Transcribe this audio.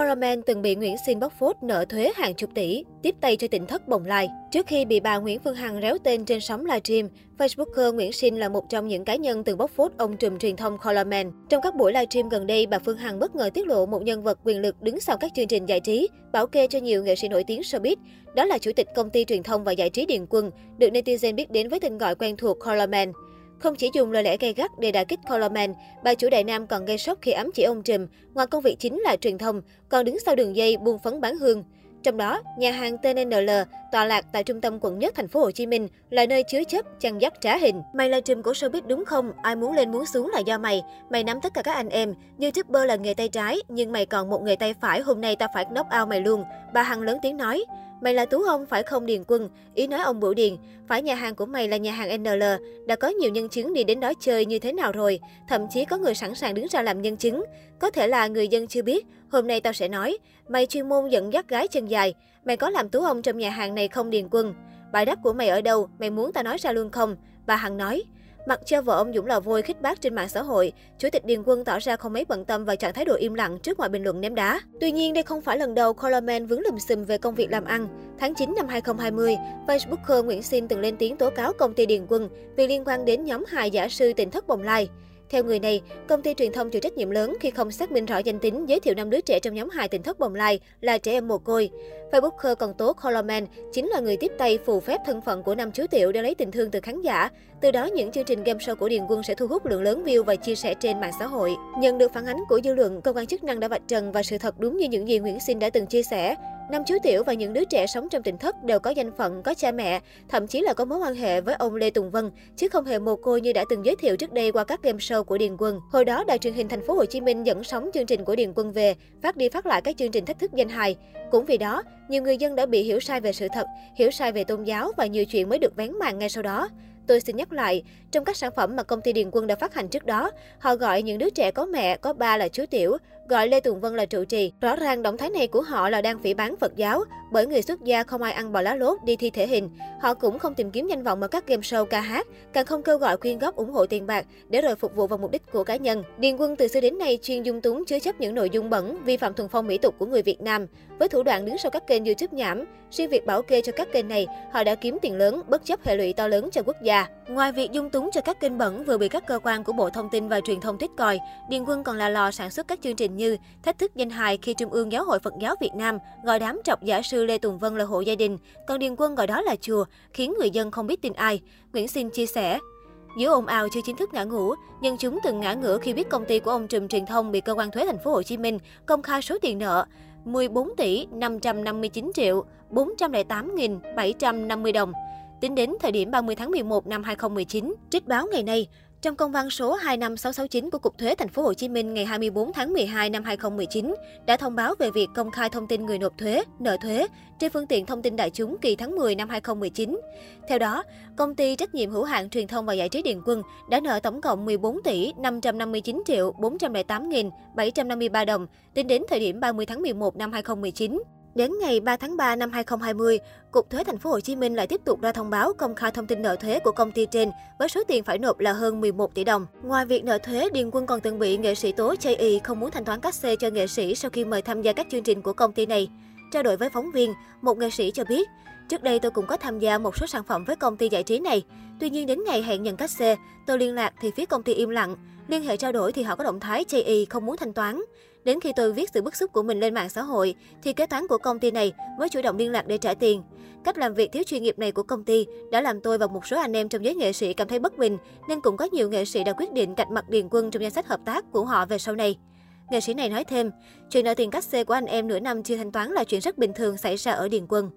Coraman từng bị Nguyễn Xin bóc phốt nợ thuế hàng chục tỷ, tiếp tay cho tỉnh thất bồng lai. Trước khi bị bà Nguyễn Phương Hằng réo tên trên sóng livestream, Facebooker Nguyễn Sinh là một trong những cá nhân từng bóc phốt ông trùm truyền thông Coraman. Trong các buổi livestream gần đây, bà Phương Hằng bất ngờ tiết lộ một nhân vật quyền lực đứng sau các chương trình giải trí, bảo kê cho nhiều nghệ sĩ nổi tiếng showbiz. Đó là chủ tịch công ty truyền thông và giải trí Điền Quân, được netizen biết đến với tên gọi quen thuộc Coraman. Không chỉ dùng lời lẽ gay gắt để đả kích Coleman, bà chủ đại nam còn gây sốc khi ám chỉ ông Trùm, ngoài công việc chính là truyền thông, còn đứng sau đường dây buôn phấn bán hương. Trong đó, nhà hàng TNL tọa lạc tại trung tâm quận nhất thành phố Hồ Chí Minh là nơi chứa chấp chăn dắt trá hình. Mày là trùm của showbiz đúng không? Ai muốn lên muốn xuống là do mày. Mày nắm tất cả các anh em. YouTuber là nghề tay trái, nhưng mày còn một nghề tay phải, hôm nay ta phải knock out mày luôn. Bà Hằng lớn tiếng nói. Mày là Tú ông phải không Điền Quân? Ý nói ông Bửu Điền. Phải nhà hàng của mày là nhà hàng NL. Đã có nhiều nhân chứng đi đến đó chơi như thế nào rồi. Thậm chí có người sẵn sàng đứng ra làm nhân chứng. Có thể là người dân chưa biết. Hôm nay tao sẽ nói. Mày chuyên môn dẫn dắt gái chân dài. Mày có làm Tú ông trong nhà hàng này không Điền Quân? Bài đáp của mày ở đâu? Mày muốn tao nói ra luôn không? Bà Hằng nói. Mặc cho vợ ông Dũng là vôi khích bác trên mạng xã hội, Chủ tịch Điền Quân tỏ ra không mấy bận tâm và chọn thái độ im lặng trước mọi bình luận ném đá. Tuy nhiên, đây không phải lần đầu Coleman vướng lùm xùm về công việc làm ăn. Tháng 9 năm 2020, Facebooker Nguyễn Sinh từng lên tiếng tố cáo công ty Điền Quân vì liên quan đến nhóm hài giả sư tỉnh thất bồng lai. Theo người này, công ty truyền thông chịu trách nhiệm lớn khi không xác minh rõ danh tính giới thiệu năm đứa trẻ trong nhóm hài tỉnh thất bồng lai là trẻ em mồ côi. Facebooker còn tố Coleman chính là người tiếp tay phù phép thân phận của năm chú tiểu để lấy tình thương từ khán giả. Từ đó, những chương trình game show của Điền Quân sẽ thu hút lượng lớn view và chia sẻ trên mạng xã hội. Nhận được phản ánh của dư luận, cơ quan chức năng đã vạch trần và sự thật đúng như những gì Nguyễn Sinh đã từng chia sẻ. Năm chú tiểu và những đứa trẻ sống trong tỉnh thất đều có danh phận, có cha mẹ, thậm chí là có mối quan hệ với ông Lê Tùng Vân, chứ không hề mồ côi như đã từng giới thiệu trước đây qua các game show của Điền Quân. Hồi đó, đài truyền hình thành phố Hồ Chí Minh dẫn sóng chương trình của Điền Quân về, phát đi phát lại các chương trình thách thức danh hài. Cũng vì đó, nhiều người dân đã bị hiểu sai về sự thật, hiểu sai về tôn giáo và nhiều chuyện mới được vén màn ngay sau đó. Tôi xin nhắc lại, trong các sản phẩm mà công ty Điền Quân đã phát hành trước đó, họ gọi những đứa trẻ có mẹ, có ba là chú tiểu, gọi Lê Tùng Vân là trụ trì. Rõ ràng động thái này của họ là đang phỉ bán Phật giáo, bởi người xuất gia không ai ăn bò lá lốt đi thi thể hình. Họ cũng không tìm kiếm danh vọng ở các game show ca hát, càng không kêu gọi quyên góp ủng hộ tiền bạc để rồi phục vụ vào mục đích của cá nhân. Điền Quân từ xưa đến nay chuyên dung túng chứa chấp những nội dung bẩn, vi phạm thuần phong mỹ tục của người Việt Nam. Với thủ đoạn đứng sau các kênh YouTube nhảm, riêng việc bảo kê cho các kênh này, họ đã kiếm tiền lớn, bất chấp hệ lụy to lớn cho quốc gia. Ngoài việc dung túng cho các kênh bẩn vừa bị các cơ quan của Bộ Thông tin và Truyền thông thích còi, Điền Quân còn là lò sản xuất các chương trình như Thách thức danh hài khi Trung ương Giáo hội Phật giáo Việt Nam gọi đám trọc giả sư Lê Tùng Vân là hộ gia đình, còn Điền Quân gọi đó là chùa, khiến người dân không biết tin ai. Nguyễn Sinh chia sẻ. Giữa ồn ào chưa chính thức ngã ngủ, nhân chúng từng ngã ngửa khi biết công ty của ông Trùm Truyền thông bị cơ quan thuế thành phố Hồ Chí Minh công khai số tiền nợ 14 tỷ 559 triệu 408.750 đồng. Tính đến thời điểm 30 tháng 11 năm 2019, trích báo ngày nay, trong công văn số 25669 của Cục Thuế Thành phố Hồ Chí Minh ngày 24 tháng 12 năm 2019 đã thông báo về việc công khai thông tin người nộp thuế, nợ thuế trên phương tiện thông tin đại chúng kỳ tháng 10 năm 2019. Theo đó, công ty trách nhiệm hữu hạn truyền thông và giải trí Điền Quân đã nợ tổng cộng 14 tỷ 559 triệu 408.753 đồng tính đến thời điểm 30 tháng 11 năm 2019. Đến ngày 3 tháng 3 năm 2020, Cục Thuế Thành phố Hồ Chí Minh lại tiếp tục ra thông báo công khai thông tin nợ thuế của công ty trên với số tiền phải nộp là hơn 11 tỷ đồng. Ngoài việc nợ thuế, Điền Quân còn từng bị nghệ sĩ tố chây y không muốn thanh toán cát xê cho nghệ sĩ sau khi mời tham gia các chương trình của công ty này. Trao đổi với phóng viên, một nghệ sĩ cho biết, trước đây tôi cũng có tham gia một số sản phẩm với công ty giải trí này. Tuy nhiên đến ngày hẹn nhận cát xê, tôi liên lạc thì phía công ty im lặng. Liên hệ trao đổi thì họ có động thái chây y không muốn thanh toán. Đến khi tôi viết sự bức xúc của mình lên mạng xã hội, thì kế toán của công ty này mới chủ động liên lạc để trả tiền. Cách làm việc thiếu chuyên nghiệp này của công ty đã làm tôi và một số anh em trong giới nghệ sĩ cảm thấy bất bình, nên cũng có nhiều nghệ sĩ đã quyết định cạch mặt Điền Quân trong danh sách hợp tác của họ về sau này. Nghệ sĩ này nói thêm, chuyện nợ tiền cắt xê của anh em nửa năm chưa thanh toán là chuyện rất bình thường xảy ra ở Điền Quân.